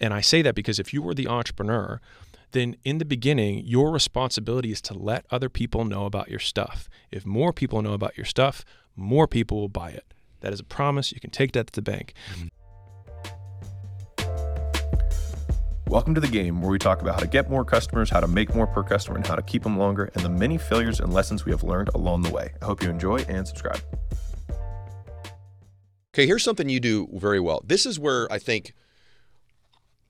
And I say that because if you were the entrepreneur, then in the beginning, your responsibility is to let other people know about your stuff. If more people know about your stuff, more people will buy it. That is a promise. You can take that to the bank. Welcome to the game where we talk about how to get more customers, how to make more per customer, and how to keep them longer, and the many failures and lessons we have learned along the way. I hope you enjoy and subscribe. Okay, here's something you do very well. This is where I think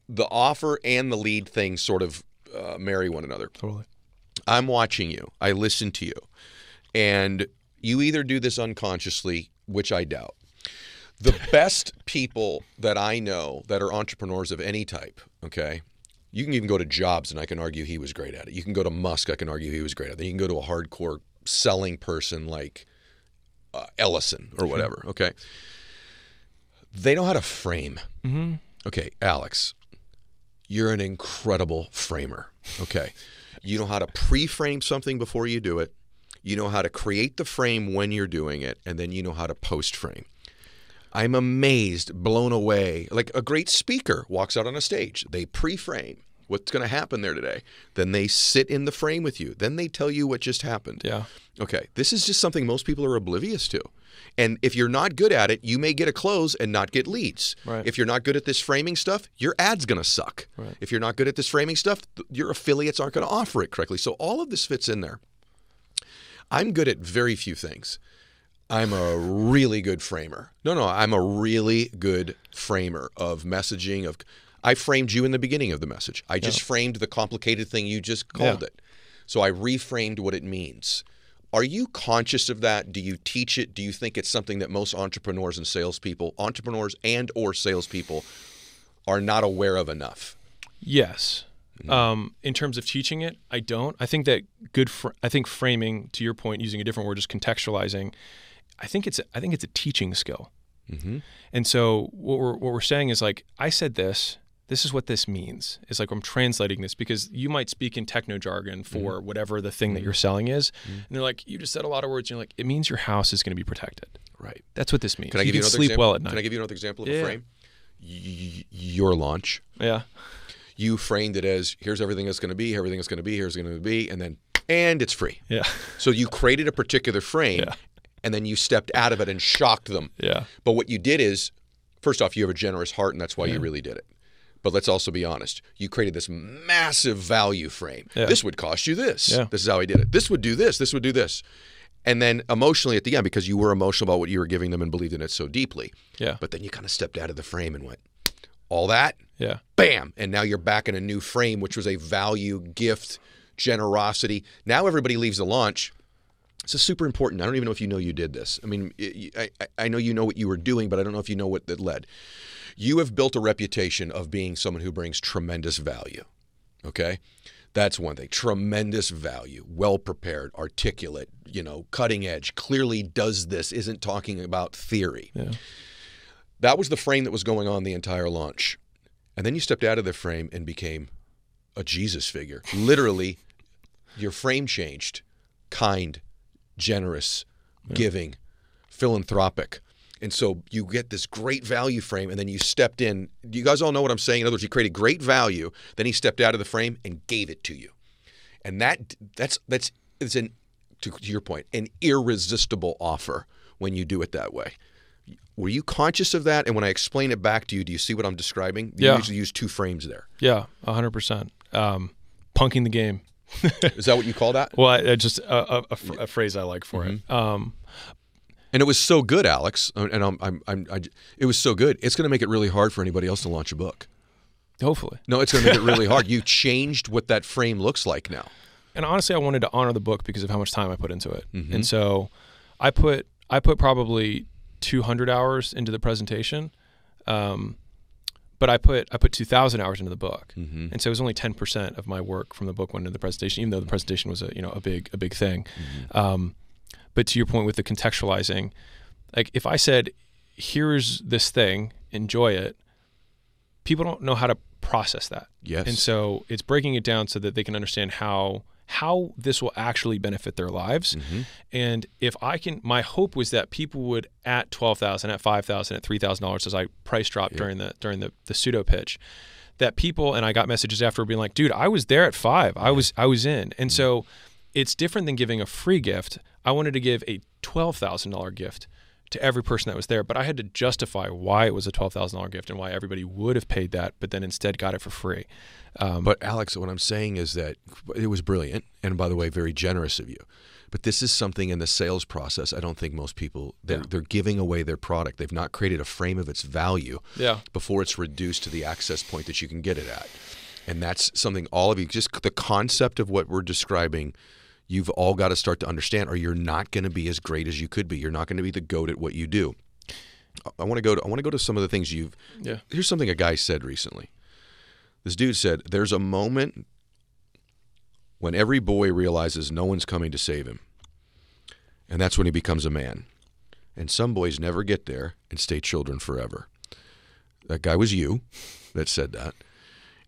the offer and the lead thing sort of uh, marry one another. Totally. I'm watching you. I listen to you. And you either do this unconsciously, which I doubt. The best people that I know that are entrepreneurs of any type, okay? You can even go to Jobs and I can argue he was great at it. You can go to Musk, I can argue he was great at it. You can go to a hardcore selling person like uh, Ellison or whatever, okay? They know how to frame. Mm-hmm. Okay, Alex, you're an incredible framer. Okay. You know how to pre frame something before you do it. You know how to create the frame when you're doing it. And then you know how to post frame. I'm amazed, blown away. Like a great speaker walks out on a stage, they pre frame what's going to happen there today. Then they sit in the frame with you. Then they tell you what just happened. Yeah. Okay. This is just something most people are oblivious to. And if you're not good at it, you may get a close and not get leads. Right. If you're not good at this framing stuff, your ad's going to suck. Right. If you're not good at this framing stuff, your affiliates aren't going to offer it correctly. So all of this fits in there. I'm good at very few things. I'm a really good framer. No, no, I'm a really good framer of messaging of I framed you in the beginning of the message. I just framed the complicated thing you just called Yeah. it. So I reframed what it means. Are you conscious of that? Do you teach it? Do you think it's something that most entrepreneurs and salespeople, entrepreneurs and or salespeople, are not aware of enough? Yes. Um, in terms of teaching it, I don't. I think that good. Fr- I think framing, to your point, using a different word, just contextualizing. I think it's. A, I think it's a teaching skill. Mm-hmm. And so what we're what we're saying is like I said this. This is what this means. It's like I'm translating this because you might speak in techno jargon for Mm-hmm. whatever the thing that you're selling is, and they're like, you just said a lot of words. And you're like, it means your house is going to be protected. Right. That's what this means. Can I give you, can another sleep example? well at night. Can I give you another example of Yeah. a frame? Y- your launch. yeah. You framed it as here's everything that's going to be, everything that's going to be, here's going to be, and then and it's free. Yeah. So you created a particular frame, Yeah. and then you stepped out of it and shocked them. Yeah. But what you did is, first off, you have a generous heart, and that's why you really did it. But let's also be honest. You created this massive value frame. Yeah. This would cost you this. Yeah. This is how I did it. This would do this. This would do this. And then emotionally at the end, because you were emotional about what you were giving them and believed in it so deeply. Yeah. But then you kind of stepped out of the frame and went, all that, Yeah. bam. And now you're back in a new frame, which was a value, gift, generosity. Now everybody leaves the launch. This is super important. I don't even know if you know you did this. I mean, I, I- I know you know what you were doing, but I don't know if you know what that led. You have built a reputation of being someone who brings tremendous value. Okay? That's one thing. Tremendous value, well prepared, articulate, you know, cutting edge, clearly does this, isn't talking about theory. Yeah. That was the frame that was going on the entire launch. And then you stepped out of the frame and became a Jesus figure. Literally, your frame changed kind, generous, giving, philanthropic. And so you get this great value frame, and then you stepped in. You guys all know what I'm saying. In other words, you created great value, then he stepped out of the frame and gave it to you. And that that's that's it's an to, to your point, an irresistible offer when you do it that way. Were you conscious of that? And when I explain it back to you, do you see what I'm describing? You Yeah. usually use two frames there. Yeah. hundred percent. Um, punking the game. Is that what you call that? Well, I, I just a, a, a, phrase I like for Mm-hmm. it. Um, And it was so good, Alex. And I'm, I'm, I'm, I, it was so good. It's going to make it really hard for anybody else to launch a book. hopefully. No, it's going to make it really hard. You changed what that frame looks like now. And honestly, I wanted to honor the book because of how much time I put into it. Mm-hmm. And so, I put I put probably 200 hours into the presentation, um, but I put I put 2,000 hours into the book. Mm-hmm. And so it was only 10% of my work from the book went into the presentation, even though the presentation was a you know a big a big thing. Mm-hmm. Um, but to your point with the contextualizing, like if I said, "Here's this thing, enjoy it," people don't know how to process that. Yes. And so it's breaking it down so that they can understand how how this will actually benefit their lives. Mm-hmm. And if I can, my hope was that people would at twelve thousand, at five thousand, at three thousand dollars, as I price dropped during the during the the pseudo pitch, that people and I got messages after being like, dude, I was there at five. I was I was in. And so it's different than giving a free gift. I wanted to give a twelve thousand dollar gift to every person that was there, but I had to justify why it was a twelve thousand dollar gift and why everybody would have paid that, but then instead got it for free. Um, But Alex, what I'm saying is that it was brilliant, and by the way, very generous of you. But this is something in the sales process. I don't think most people they're, Yeah. they're giving away their product. They've not created a frame of its value yeah, before it's reduced to the access point that you can get it at. And that's something all of you just the concept of what we're describing. You've all got to start to understand, or you're not going to be as great as you could be. You're not going to be the goat at what you do. I- want to go to I want to go to some of the things you've yeah, here's something a guy said recently. This dude said, There's a moment when every boy realizes no one's coming to save him. And that's when he becomes a man. And some boys never get there and stay children forever. That guy was you that said that.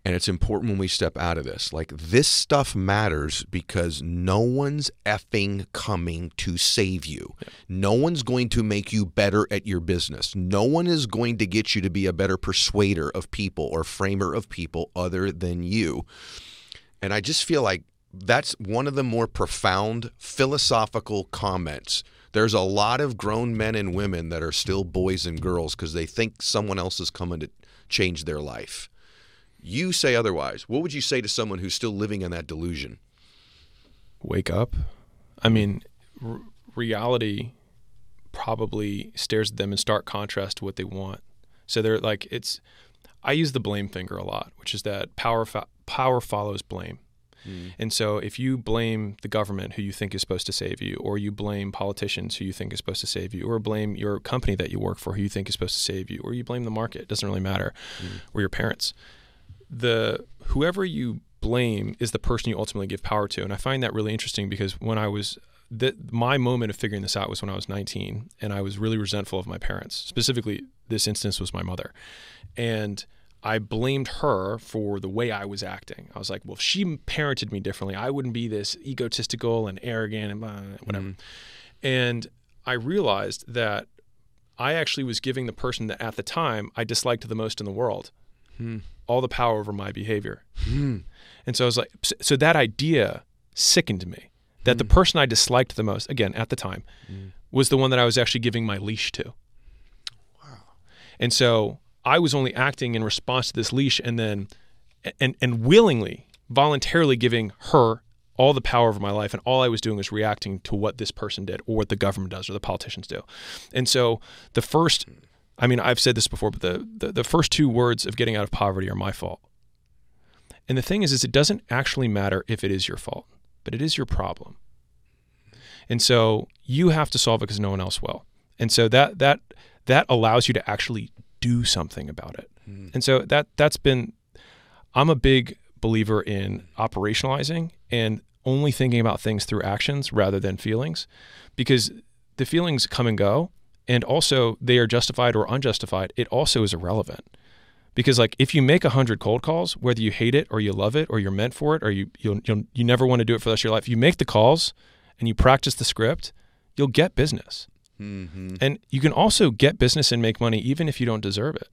And it's important when we step out of this. Like, this stuff matters because no one's effing coming to save you. No one's going to make you better at your business. No one is going to get you to be a better persuader of people or framer of people other than you. And I just feel like that's one of the more profound philosophical comments. There's a lot of grown men and women that are still boys and girls because they think someone else is coming to change their life. You say otherwise. What would you say to someone who's still living in that delusion? wake up. I mean, r- reality probably stares at them in stark contrast to what they want. So they're like, it's. I use the blame finger a lot, which is that power fo- power follows blame. Mm. And so if you blame the government who you think is supposed to save you, or you blame politicians who you think is supposed to save you, or blame your company that you work for who you think is supposed to save you, or you blame the market, it doesn't really matter, mm. or your parents, the whoever you blame is the person you ultimately give power to. And I find that really interesting because when I was the, my moment of figuring this out was when I was 19 and I was really resentful of my parents. Specifically, this instance was my mother. And I blamed her for the way I was acting. I was like, well, if she parented me differently, I wouldn't be this egotistical and arrogant and blah, whatever. Mm-hmm. And I realized that I actually was giving the person that at the time I disliked the most in the world hmm. All the power over my behavior. Hmm. And so I was like, so- so that idea sickened me that the hmm. person I disliked the most, again, at the time, hmm. was the one that I was actually giving my leash to. Wow. And so I was only acting in response to this leash and then and and willingly, voluntarily giving her all the power over my life and all I was doing was reacting to what this person did or what the government does or the politicians do. And so the first I mean, I've said this before, but the, the, the first two words of getting out of poverty are my fault. And the thing is, is it doesn't actually matter if it is your fault, but it is your problem. And so you have to solve it because no one else will. And so that that that allows you to actually do something about it. Hmm. And so that that's been I'm a big believer in operationalizing and only thinking about things through actions rather than feelings because the feelings come and go and also they are justified or unjustified. It also is irrelevant. Because like if you make a hundred cold calls, whether you hate it or you love it or you're meant for it or you you'll, you'll you never want to do it for the rest of your life, you make the calls and you practice the script, you'll get business. Mm-hmm. And you can also get business and make money even if you don't deserve it,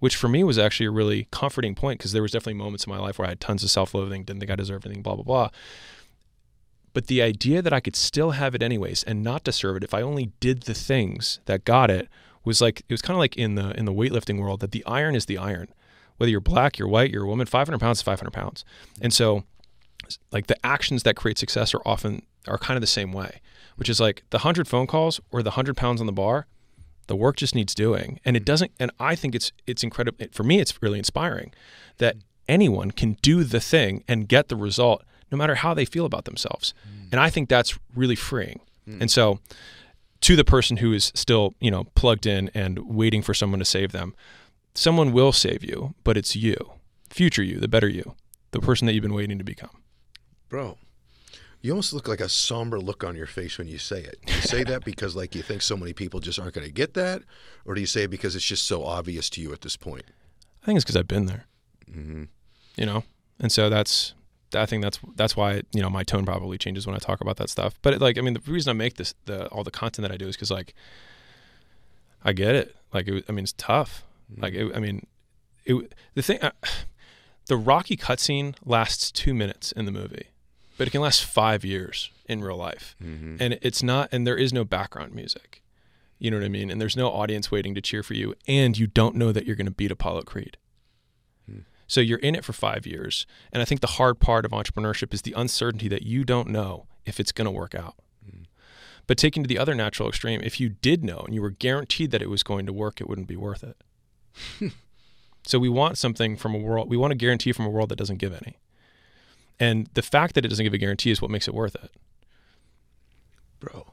which for me was actually a really comforting point because there was definitely moments in my life where I had tons of self-loathing, didn't think I deserved anything, blah blah blah. But the idea that I could still have it anyways and not deserve it if I only did the things that got it was like it was kind of like in the in the weightlifting world that the iron is the iron. Whether you're black, you're white, you're a woman, 500 pounds is 500 pounds. And so like the actions that create success are often are kind of the same way, which is like the 100 phone calls or the 100 pounds on the bar, the work just needs doing. And it doesn't and I think it's it's incredible for me it's really inspiring that anyone can do the thing and get the result no matter how they feel about themselves. And I think that's really freeing. And so to the person who is still, you know, plugged in and waiting for someone to save them, someone will save you, but it's you, future you, the better you, the person that you've been waiting to become. Bro, you almost look like a somber look on your face when you say it. Do you say that because like you think so many people just aren't going to get that, or do you say it because it's just so obvious to you at this point? I think it's because I've been there, Mm-hmm. you know, and so that's. I think that's that's why you know my tone probably changes when I talk about that stuff. But like, I mean, the reason I make this the all the content that I do is because like, I get it. Like, it, I mean, it's tough. Mm-hmm. Like, it, I mean, it, the thing, I, the Rocky cutscene lasts two minutes in the movie, but it can last five years in real life. Mm-hmm. And it's not, and there is no background music. You know what I mean? And there's no audience waiting to cheer for you. And you don't know that you're going to beat Apollo Creed. So you're in it for five years. And I think the hard part of entrepreneurship is the uncertainty that you don't know if it's going to work out. Mm. But taking to the other natural extreme, if you did know and you were guaranteed that it was going to work, it wouldn't be worth it. so we want something from a world, we want a guarantee from a world that doesn't give any. And the fact that it doesn't give a guarantee is what makes it worth it. bro,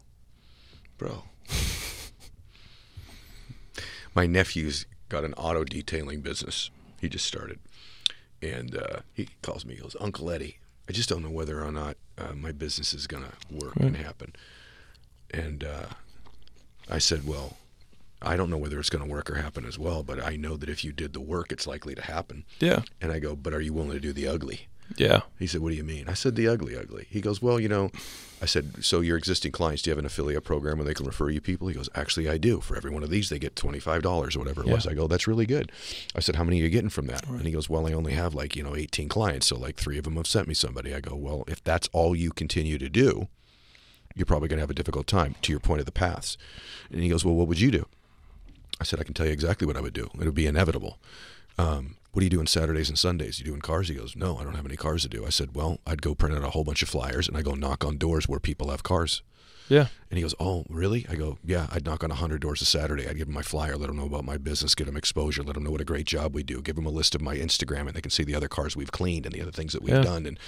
bro. My nephew's got an auto detailing business. He just started, and uh, he calls me. He goes, "Uncle Eddie, I just don't know whether or not uh, my business is gonna work and happen." And uh, I said, "Well, I don't know whether it's gonna work or happen as well, but I know that if you did the work, it's likely to happen." Yeah. And I go, "But are you willing to do the ugly?" Yeah. He said, "What do you mean?" I said, "The ugly, ugly." He goes, "Well, you know," I said, "So your existing clients, do you have an affiliate program where they can refer you people?" He goes, "Actually, I do. For every one of these, they get twenty five dollars or whatever it Yeah. was." I go, "That's really good." I said, "How many are you getting from that?" And he goes, "Well, I only have like you know eighteen clients, so like three of them have sent me somebody." I go, "Well, if that's all you continue to do." You're probably going to have a difficult time. To your point of the paths, and he goes, "Well, what would you do?" I said, "I can tell you exactly what I would do. It would be inevitable." um, what are you doing Saturdays and Sundays? You doing cars? He goes, no, I don't have any cars to do. I said, well, I'd go print out a whole bunch of flyers and I go knock on doors where people have cars. Yeah. And he goes, oh, really? I go, yeah, I'd knock on 100 doors a Saturday. I'd give them my flyer, let them know about my business, get them exposure, let them know what a great job we do, give them a list of my Instagram and they can see the other cars we've cleaned and the other things that we've Yeah. done. And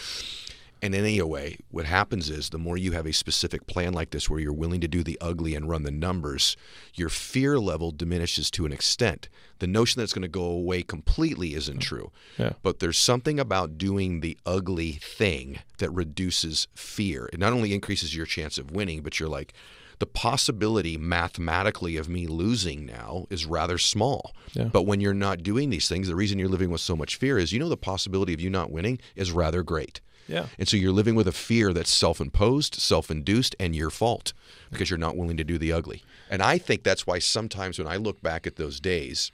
and in any way, what happens is the more you have a specific plan like this where you're willing to do the ugly and run the numbers, your fear level diminishes to an extent. The notion that it's going to go away completely isn't true. Yeah. But there's something about doing the ugly thing that reduces fear. It not only increases your chance of winning, but you're like, the possibility mathematically of me losing now is rather small. Yeah. But when you're not doing these things, the reason you're living with so much fear is you know the possibility of you not winning is rather great. Yeah. And so you're living with a fear that's self imposed, self induced, and your fault because you're not willing to do the ugly. And I think that's why sometimes when I look back at those days,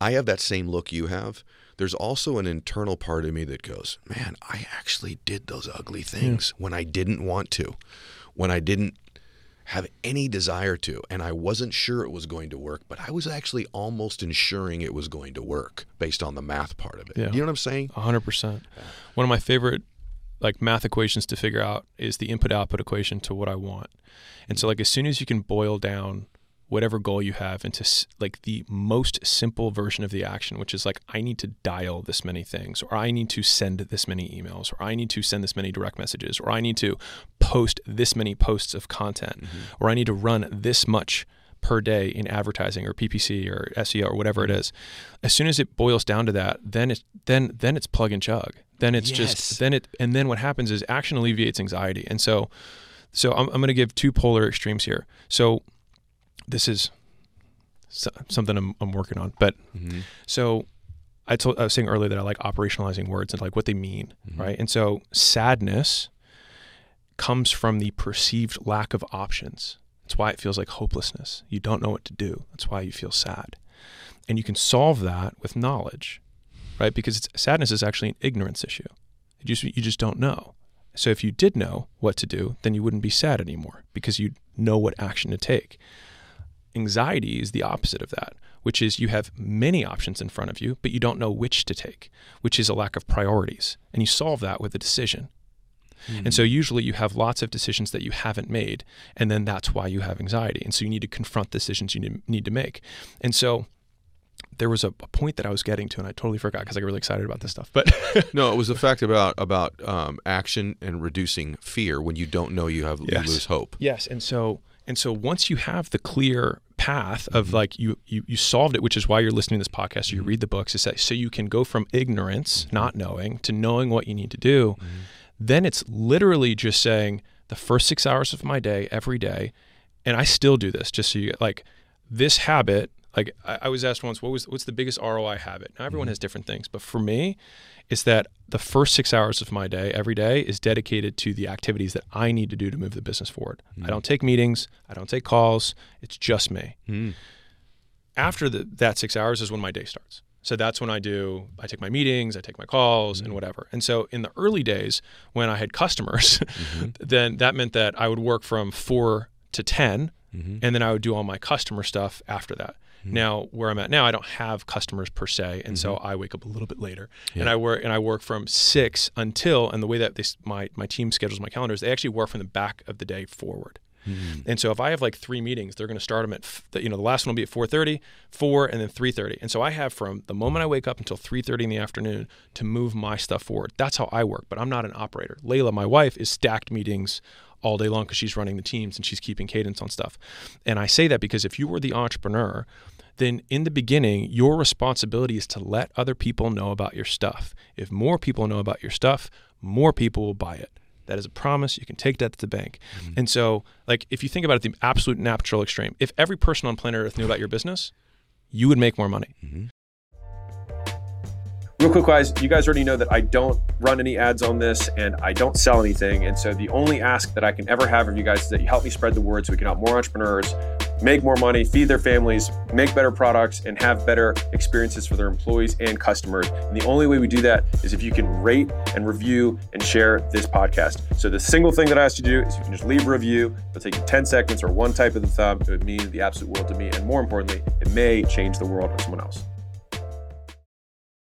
I have that same look you have. There's also an internal part of me that goes, man, I actually did those ugly things when I didn't want to, when I didn't have any desire to, and I wasn't sure it was going to work, but I was actually almost ensuring it was going to work based on the math part of it. Yeah. You know what I'm saying? A hundred percent. One of my favorite like math equations to figure out is the input output equation to what I want. And so like as soon as you can boil down whatever goal you have into like the most simple version of the action, which is like I need to dial this many things, or I need to send this many emails, or I need to send this many direct messages, or I need to post this many posts of content, mm-hmm. or I need to run this much per day in advertising or PPC or SEO or whatever it mm-hmm. is. As soon as it boils down to that, then it's then then it's plug and chug. Then it's Yes. just then it and then what happens is action alleviates anxiety. And so so I'm, I'm going to give two polar extremes here. So this is so- something I'm, I'm working on, but Mm-hmm. so I told I was saying earlier that I like operationalizing words and like what they mean, right? And so sadness comes from the perceived lack of options. That's why it feels like hopelessness. You don't know what to do. That's why you feel sad. And you can solve that with knowledge, right? Because it's, sadness is actually an ignorance issue. You just you just don't know. So if you did know what to do, then you wouldn't be sad anymore because you know what action to take. Anxiety is the opposite of that, which is you have many options in front of you, but you don't know which to take, which is a lack of priorities. And you solve that with a decision. And so usually you have lots of decisions that you haven't made, and then that's why you have anxiety. And so you need to confront decisions you need- to make. And so there was a, a point that I was getting to, and I totally forgot because I get really excited about this stuff. But No, it was the fact about about um, action and reducing fear when you don't know you have Yes. you lose hope. Yes, and so and so once you have the clear path of mm-hmm. like you you you solved it, which is why you're listening to this podcast, or you mm-hmm. read the books, is that so you can go from ignorance, mm-hmm. not knowing, to knowing what you need to do. Then it's literally just saying the first six hours of my day every day, and I still do this just so you get like this habit. Like I, I was asked once, what was what's the biggest ROI habit? Now everyone has different things, but for me, it's that the first six hours of my day every day is dedicated to the activities that I need to do to move the business forward. I don't take meetings, I don't take calls. It's just me. Mm. After the, that six hours is when my day starts. So that's when I do, I take my meetings, I take my calls, Mm-hmm. and whatever. And so in the early days when I had customers, Mm-hmm. then that meant that I would work from four to 10, Mm-hmm. and then I would do all my customer stuff after that. Now, where I'm at now, I don't have customers per se, and so I wake up a little bit later, and I work and I work from six until. And the way that this my my team schedules my calendars, they actually work from the back of the day forward. Mm-hmm. And so if I have like three meetings, they're going to start them at the, you know the last one will be at 4:30, 4 and then 3:30. And so I have from the moment I wake up until 3:30 in the afternoon to move my stuff forward. That's how I work, but I'm not an operator. Leila, my wife, is stacked meetings all day long because she's running the teams and she's keeping cadence on stuff. And I say that because if you were the entrepreneur, then in the beginning, your responsibility is to let other people know about your stuff. If more people know about your stuff, more people will buy it. That is a promise. You can take that to the bank. And so, like, if you think about it, the absolute natural extreme, if every person on planet Earth knew about your business, you would make more money. Mm-hmm. Real quick, guys, you guys already know that I don't run any ads on this and I don't sell anything. And so the only ask that I can ever have of you guys is that you help me spread the word so we can help more entrepreneurs make more money, feed their families, make better products, and have better experiences for their employees and customers. And the only way we do that is if you can rate and review and share this podcast. So the single thing that I ask you to do is you can just leave a review. It'll take you 10 seconds or one type of the thumb. It would mean the absolute world to me. And more importantly, it may change the world of someone else.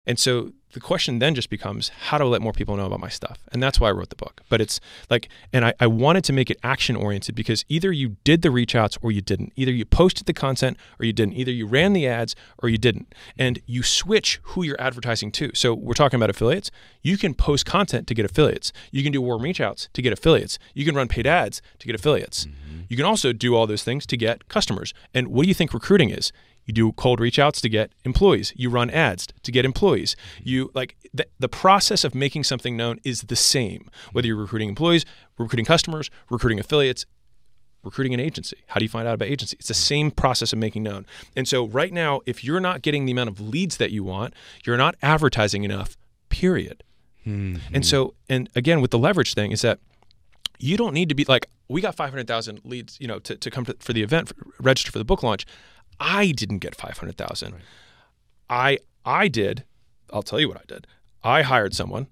And so the question then just becomes how do I let more people know about my stuff? And that's why I wrote the book. But it's like, and I, I wanted to make it action oriented because either you did the reach outs or you didn't. Either you posted the content or you didn't. Either you ran the ads or you didn't. And you switch who you're advertising to. So we're talking about affiliates. You can post content to get affiliates. You can do warm reach outs to get affiliates. You can run paid ads to get affiliates. Mm-hmm. You can also do all those things to get customers. And what do you think recruiting is? You do cold reach outs to get employees. You run ads to get employees. You like the, the process of making something known is the same, whether you're recruiting employees, recruiting customers, recruiting affiliates, recruiting an agency. How do you find out about agency? It's the same process of making known. And so right now, if you're not getting the amount of leads that you want, you're not advertising enough, period. Hmm. And so, and again, with the leverage thing is that you don't need to be like we got 500,000 leads, you know, to, to come to, for the event, for, register for the book launch. I didn't get 500,000. I I did. I'll tell you what I did. I hired someone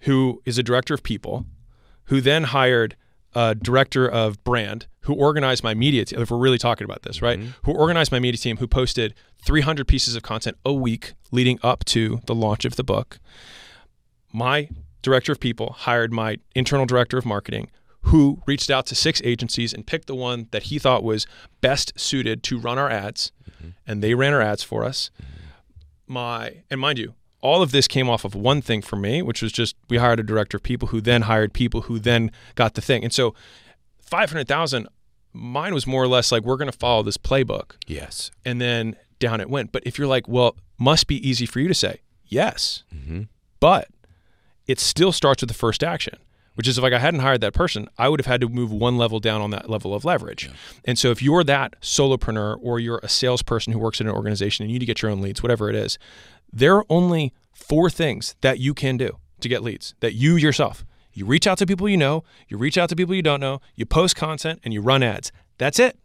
who is a director of people, who then hired a director of brand, who organized my media team. If we're really talking about this, right? Mm-hmm. Who organized my media team, who posted 300 pieces of content a week leading up to the launch of the book. My director of people hired my internal director of marketing, who reached out to six agencies and picked the one that he thought was best suited to run our ads, mm-hmm. and they ran our ads for us. Mm-hmm. My and mind you, all of this came off of one thing for me, which was just we hired a director of people who then hired people who then got the thing. And so 500,000 mine was more or less like we're going to follow this playbook Yes. and then down it went. But if you're like, well, must be easy for you to say, yes, mm-hmm. but it still starts with the first action, which is if like I hadn't hired that person, I would have had to move one level down on that level of leverage. And so if you're that solopreneur or you're a salesperson who works in an organization and you need to get your own leads, whatever it is, there are only four things that you can do to get leads that you yourself. You reach out to people you know, you reach out to people you don't know, you post content and you run ads. That's it.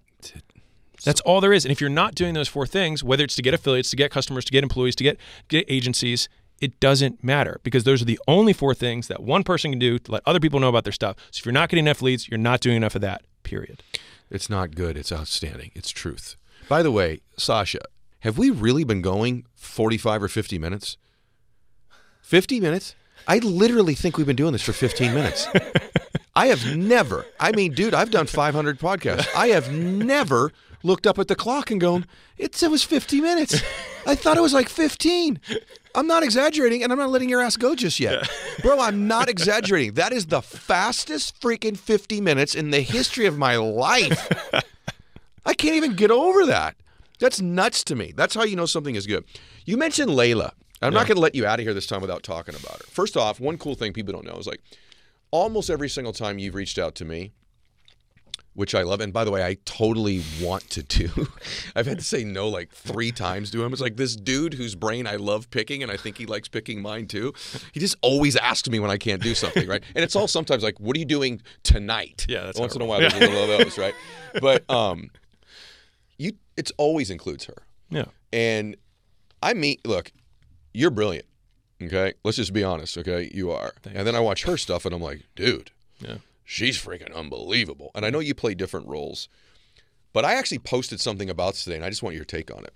That's all there is. And if you're not doing those four things, whether it's to get affiliates, to get customers, to get employees, to get get agencies, it doesn't matter because those are the only four things that one person can do to let other people know about their stuff. So if you're not getting enough leads, you're not doing enough of that. Period. It's not good. It's outstanding. It's truth. By the way, Sasha, have we really been going 45 or 50 minutes? 50 minutes? I literally think we've been doing this for 15 minutes. I have never, I mean, dude, I've done 500 podcasts. I have never looked up at the clock and gone, it, it was 50 minutes. I thought it was like 15. I'm not exaggerating, and I'm not letting your ass go just yet. Bro, I'm not exaggerating. That is the fastest freaking 50 minutes in the history of my life. I can't even get over that. That's nuts to me. That's how you know something is good. You mentioned Leila. I'm not going to let you out of here this time without talking about her. First off, one cool thing people don't know is like almost every single time you've reached out to me, which I love. And by the way, I totally want to do. I've had to say no like three times to him. It's like this dude whose brain I love picking, and I think he likes picking mine too. He just always asks me when I can't do something, right? And it's all sometimes like, "What are you doing tonight?" Yeah, that's once in a while there's a little of those, right? But um, you, it's always includes her. Yeah. And I mean, look, you're brilliant. Okay, let's just be honest. Okay, you are. Thanks. And then I watch her stuff, and I'm like, dude, Yeah. She's freaking unbelievable. And I know you play different roles, but I actually posted something about this today, and I just want your take on it.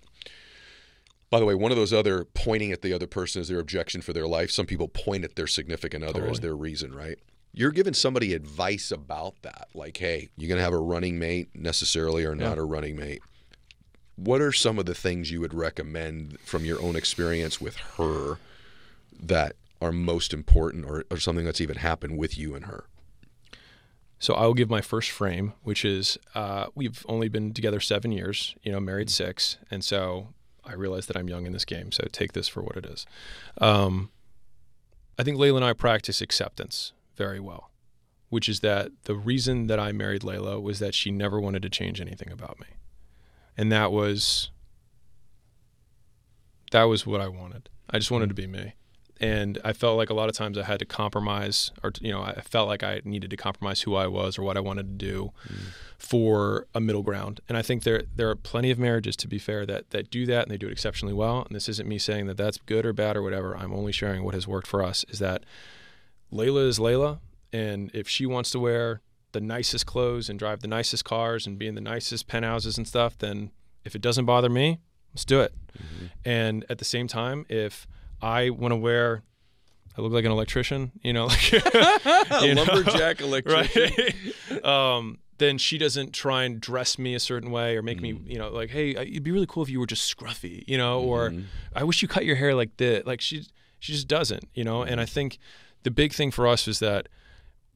By the way, one of those other pointing at the other person as their objection for their life. Some people point at their significant other as their reason, right? You're giving somebody advice about that, like, hey, you're gonna have a running mate necessarily or not a running mate. What are some of the things you would recommend from your own experience with her that are most important, or, or something that's even happened with you and her? So I will give my first frame, which is uh, we've only been together seven years, you know, married six, and so I realize that I'm young in this game. So take this for what it is. Um, I think Leila and I practice acceptance very well, which is that the reason that I married Leila was that she never wanted to change anything about me, and that was that was what I wanted. I just wanted to be me and I felt like a lot of times I had to compromise, or you know, I felt like I needed to compromise who I was or what I wanted to do mm. for a middle ground. And I think there there are plenty of marriages, to be fair, that that do that and they do it exceptionally well. And this isn't me saying that that's good or bad or whatever. I'm only sharing what has worked for us. Is that Leila is Leila, and if she wants to wear the nicest clothes and drive the nicest cars and be in the nicest penthouses and stuff, then if it doesn't bother me, let's do it. Mm-hmm. And at the same time, if I want to wear, I look like an electrician, you know, like you know, lumberjack electrician. right? um, then she doesn't try and dress me a certain way or make me, mm. you know, like, hey, it'd be really cool if you were just scruffy, you know, or mm-hmm. I wish you cut your hair like this. Like she, she just doesn't, you know. And I mm-hmm. think the big thing for us is that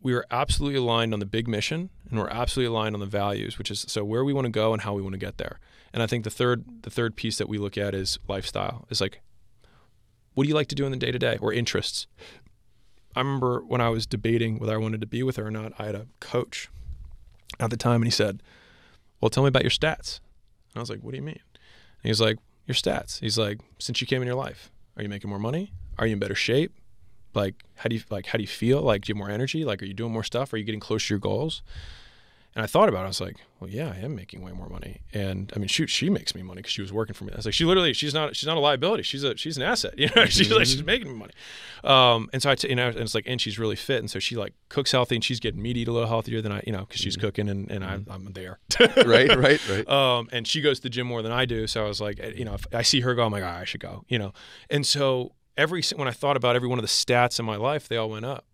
we are absolutely aligned on the big mission and we're absolutely aligned on the values, which is so where we want to go and how we want to get there. And I think the third, the third piece that we look at is lifestyle. Is like what do you like to do in the day to day or interests? I remember when I was debating whether I wanted to be with her or not, I had a coach at the time and he said, Well, tell me about your stats. And I was like, What do you mean? And he was like, Your stats. He's like, Since you came in your life, are you making more money? Are you in better shape? Like, how do you like how do you feel? Like do you have more energy? Like are you doing more stuff? Are you getting close to your goals? And I thought about it. I was like, well, yeah, I am making way more money. And I mean, shoot, she makes me money because she was working for me. I was like, she literally, she's not, she's not a liability. She's a, she's an asset. You know, she's like, she's making me money. Um, and so I, t- you know, and it's like, and she's really fit, and so she like cooks healthy, and she's getting me to eat a little healthier than I, you know, because she's cooking, and and I, I'm there. right, right, right. Um, and she goes to the gym more than I do. So I was like, you know, if I see her go, I'm like, "Ah, I should go, you know. And so every when I thought about every one of the stats in my life, they all went up.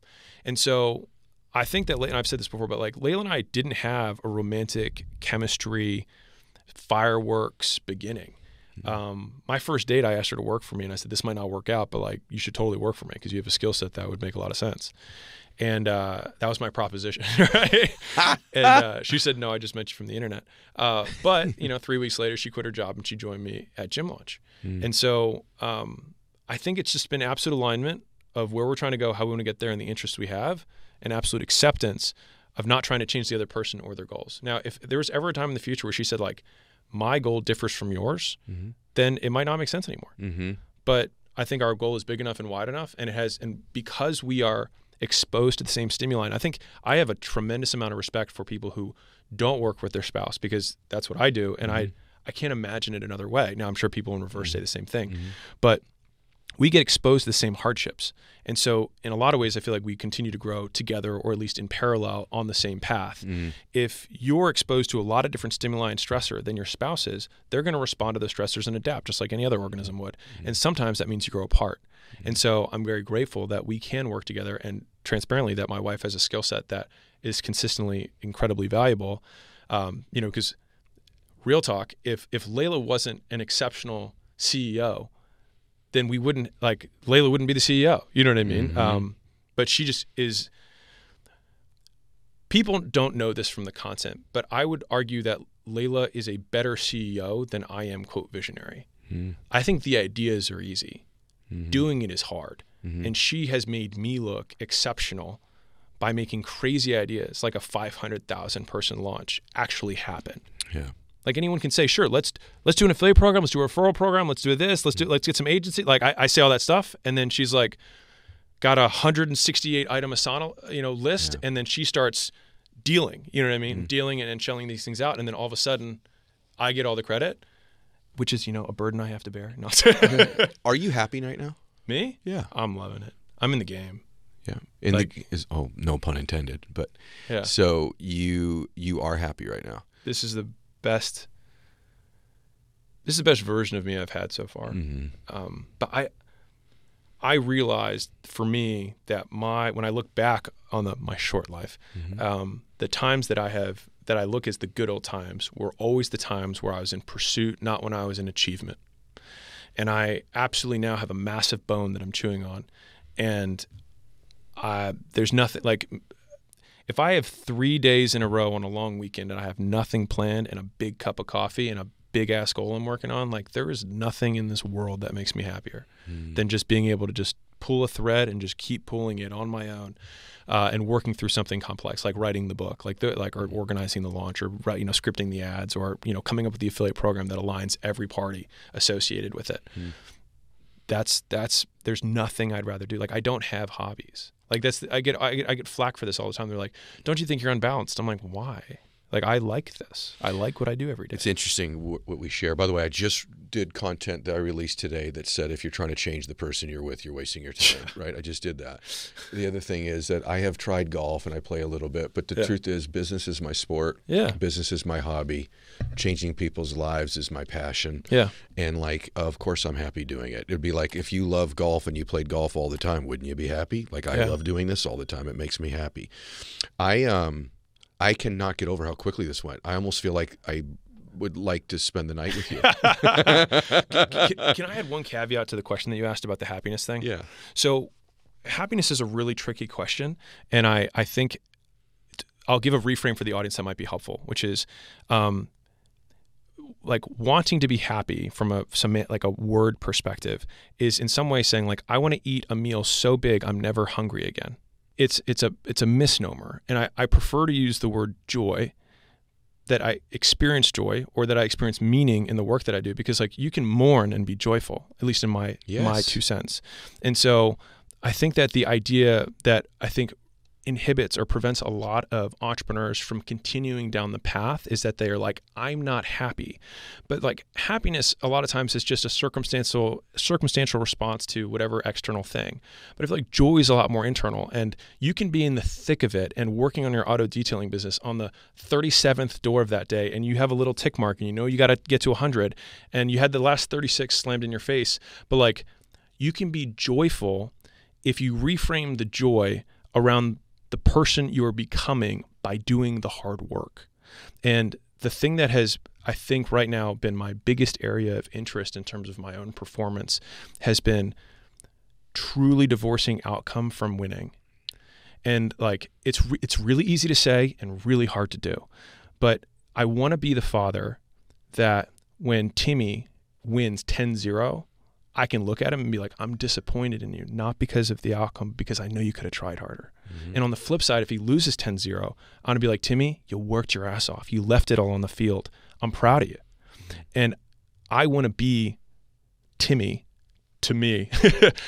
And so I think that, and I've said this before, but like Leila and I didn't have a romantic chemistry fireworks beginning. Um, my first date, I asked her to work for me, and I said, "This might not work out, but like you should totally work for me because you have a skill set that would make a lot of sense." And uh, that was my proposition, right? and uh, she said, "No, I just met you from the internet." Uh, but you know, three weeks later, she quit her job and she joined me at Gym Launch. And so um, I think it's just been absolute alignment of where we're trying to go, how we want to get there, and the interests we have, and absolute acceptance of not trying to change the other person or their goals. Now, if there was ever a time in the future where she said like, "My goal differs from yours," mm-hmm. then it might not make sense anymore Mm-hmm. but I think our goal is big enough and wide enough, and it has, and because we are exposed to the same stimuli, and I think I have a tremendous amount of respect for people who don't work with their spouse because that's what I do, and I mm-hmm. I can't imagine it another way. Now I'm sure people in reverse mm-hmm. say the same thing, but we get exposed to the same hardships, and so in a lot of ways, I feel like we continue to grow together, or at least in parallel, on the same path. Mm-hmm. If you're exposed to a lot of different stimuli and stressor than your spouse is, they're going to respond to those stressors and adapt, just like any other organism would. Mm-hmm. And sometimes that means you grow apart. Mm-hmm. And so I'm very grateful that we can work together, and transparently that my wife has a skill set that is consistently incredibly valuable. Um, you know, because real talk, if if Leila wasn't an exceptional CEO, then we wouldn't like Leila wouldn't be the CEO. You know what I mean? Mm-hmm. Um, but she just is. People don't know this from the content, but I would argue that Leila is a better CEO than I am. Quote visionary. Mm-hmm. I think the ideas are easy. Mm-hmm. Doing it is hard, and she has made me look exceptional by making crazy ideas like a 500,000 person launch actually happen. Yeah. Like anyone can say, sure, let's let's do an affiliate program, let's do a referral program, let's do this, let's do mm-hmm. let's get some agency. Like I, I say all that stuff, and then she's like, got a 168 item Asana, uh, you know, list, and then she starts dealing. You know what I mean? Mm-hmm. Dealing and, and shelling these things out, and then all of a sudden, I get all the credit, which is you know a burden I have to bear. No, Are you happy right now? me, Yeah. I'm loving it. I'm in the game. Yeah. In Like- the is oh no pun intended, but Yeah, so you you are happy right now. this is the best. This is the best version of me I've had so far. hmm um, but I I realized for me that my when I look back on the my short life, Mm-hmm. um, the times that I have that I look as the good old times were always the times where I was in pursuit, not when I was in achievement. And I absolutely now have a massive bone that I'm chewing on, and I, there's nothing like if I have three days in a row on a long weekend and I have nothing planned and a big cup of coffee and a big ass goal I'm working on, like there is nothing in this world that makes me happier than just being able to just pull a thread and just keep pulling it on my own. Uh, and working through something complex like writing the book, like the, like or organizing the launch, or you know scripting the ads, or you know coming up with the affiliate program that aligns every party associated with it. That's that's there's nothing I'd rather do. Like I don't have hobbies. Like that's I get I get I get flack for this all the time. They're like, "Don't you think you're unbalanced?" I'm like, "Why?" Like I like this. I like what I do every day. It's interesting wh- what we share. By the way, I just did content that I released today that said if you're trying to change the person you're with, you're wasting your time. right? I just did that. The other thing is that I have tried golf and I play a little bit, but the Yeah. truth is, business is my sport. Yeah. Business is my hobby. Changing people's lives is my passion. Yeah. And like, of course, I'm happy doing it. It'd be like if you love golf and you played golf all the time, wouldn't you be happy? Like I Yeah. love doing this all the time. It makes me happy. I um, I cannot get over how quickly this went. I almost feel like I would like to spend the night with you. can, can I add one caveat to the question that you asked about the happiness thing? yeah. So, happiness is a really tricky question, and I I think I'll give a reframe for the audience that might be helpful, which is, um, like wanting to be happy from a some like a word perspective is in some way saying like I want to eat a meal so big I'm never hungry again. It's it's a it's a misnomer, and I, I prefer to use the word joy that I experience joy or that I experience meaning in the work that I do because like you can mourn and be joyful at least in my my two cents. And so I think that the idea that I think inhibits or prevents a lot of entrepreneurs from continuing down the path is that they are like I'm not happy. But like happiness a lot of times is just a circumstantial circumstantial response to whatever external thing. But I feel like joy is a lot more internal and you can be in the thick of it and working on your auto detailing business on the 37th door of that day and you have a little tick mark and you know you got to get to 100 and you had the last 36 slammed in your face. But like you can be joyful if you reframe the joy around the person you are becoming by doing the hard work. And the thing that has, I think, right now been my biggest area of interest in terms of my own performance has been truly divorcing outcome from winning. And like it's re- it's really easy to say and really hard to do. But I want to be the father that when Timmy wins 10-0, I can look at him and be like, I'm disappointed in you, not because of the outcome, because I know you could have tried harder. Mm-hmm. And on the flip side, if he loses 10 0, I'm going to be like, Timmy, you worked your ass off. You left it all on the field. I'm proud of you. Mm-hmm. And I want to be Timmy to me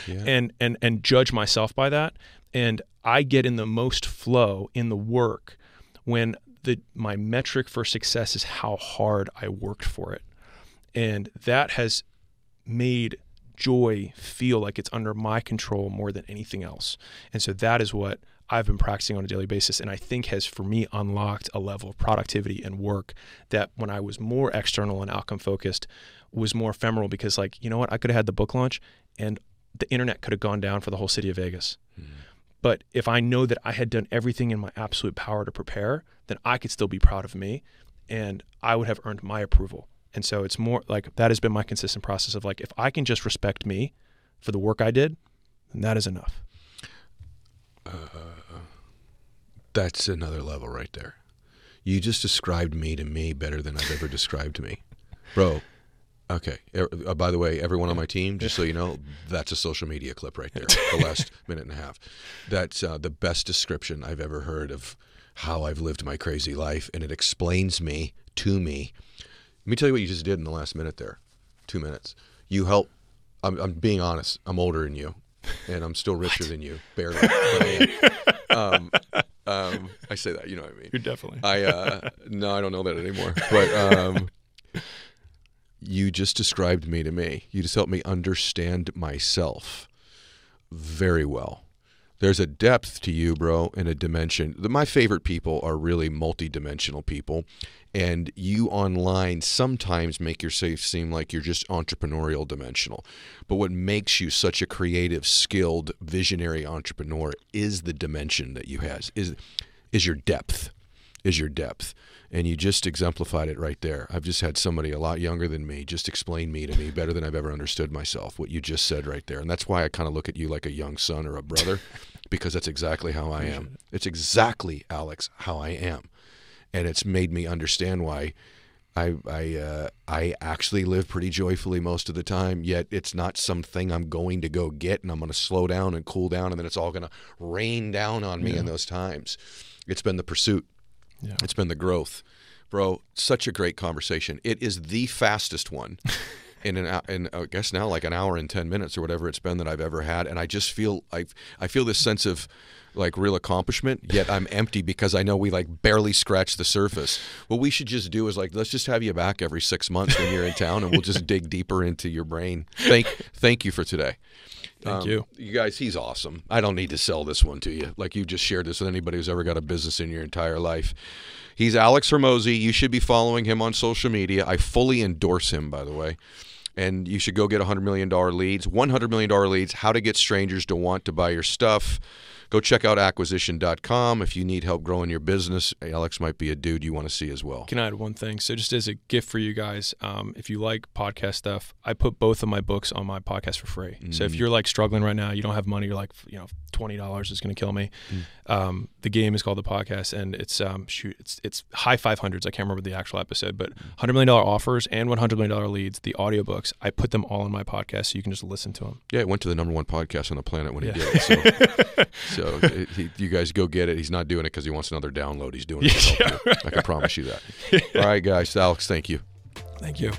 Yeah. and, and, and judge myself by that. And I get in the most flow in the work when the, my metric for success is how hard I worked for it. And that has made joy feel like it's under my control more than anything else. And so that is what I've been practicing on a daily basis and I think has for me unlocked a level of productivity and work that when I was more external and outcome focused was more ephemeral because like, you know what, I could have had the book launch and the internet could have gone down for the whole city of Vegas. Hmm. But if I know that I had done everything in my absolute power to prepare, then I could still be proud of me and I would have earned my approval. And so it's more like that has been my consistent process of like, if I can just respect me for the work I did, then that is enough. That's another level right there. You just described me to me better than I've ever described me, bro. Okay. Er- Uh, by the way, everyone on my team, just so you know, that's a social media clip right there. The last minute and a half. That's uh, the best description I've ever heard of how I've lived my crazy life, and it explains me to me. Let me tell you what you just did in the last minute there. Two minutes. You help. I'm, I'm being honest. I'm older than you, and I'm still richer than you, barely. But I um, um, I say that, you know what I mean. You're definitely. I uh, no, I don't know that anymore. But um, you just described me to me. You just helped me understand myself very well. There's a depth to you, bro, and a dimension. My favorite people are really multi-dimensional people, and you online sometimes make yourself seem like you're just entrepreneurial dimensional. But what makes you such a creative, skilled, visionary entrepreneur is the dimension that you has is is your depth is your depth. And you just exemplified it right there. I've just had somebody a lot younger than me just explain me to me better than I've ever understood myself, what you just said right there. And that's why I kind of look at you like a young son or a brother, because that's exactly how I am. It's exactly, Alex, how I am. And it's made me understand why I I uh, I actually live pretty joyfully most of the time. Yet it's not something I'm going to go get, and I'm going to slow down and cool down, and then it's all going to rain down on me in those times. It's been the pursuit. Yeah. It's been the growth, bro. Such a great conversation. It is the fastest one. In an in I guess now like an hour and ten minutes or whatever it's been that I've ever had, and I just feel I I feel this sense of like real accomplishment. Yet I'm empty because I know we like barely scratched the surface. What we should just do is like let's just have you back every six months when you're in town, and we'll just dig deeper into your brain. Thank thank you for today. Thank Um, you. You guys, he's awesome. I don't need to sell this one to you. Like you just shared this with anybody who's ever got a business in your entire life. He's Alex Hormozi. You should be following him on social media. I fully endorse him, by the way. And you should go get $100 million leads. $100 million leads, how to get strangers to want to buy your stuff. Go check out acquisition.com if you need help growing your business. Alex might be a dude you want to see as well. Can I add one thing? So, just as a gift for you guys, um, if you like podcast stuff, I put both of my books on my podcast for free. So, if you're like struggling right now, you don't have money, you're like, you know, twenty dollars is going to kill me. Um, the game is called the podcast, and it's um, shoot, it's it's high five hundreds. I can't remember the actual episode, but hundred million dollar offers and one hundred million dollar leads. The audiobooks, I put them all on my podcast, so you can just listen to them. Yeah, it went to the number one podcast on the planet when Yeah. he did it. So, so it, he, you guys go get it. He's not doing it because he wants another download. He's doing it to help you. I can promise you that. All right, guys. Alex, thank you. Thank you.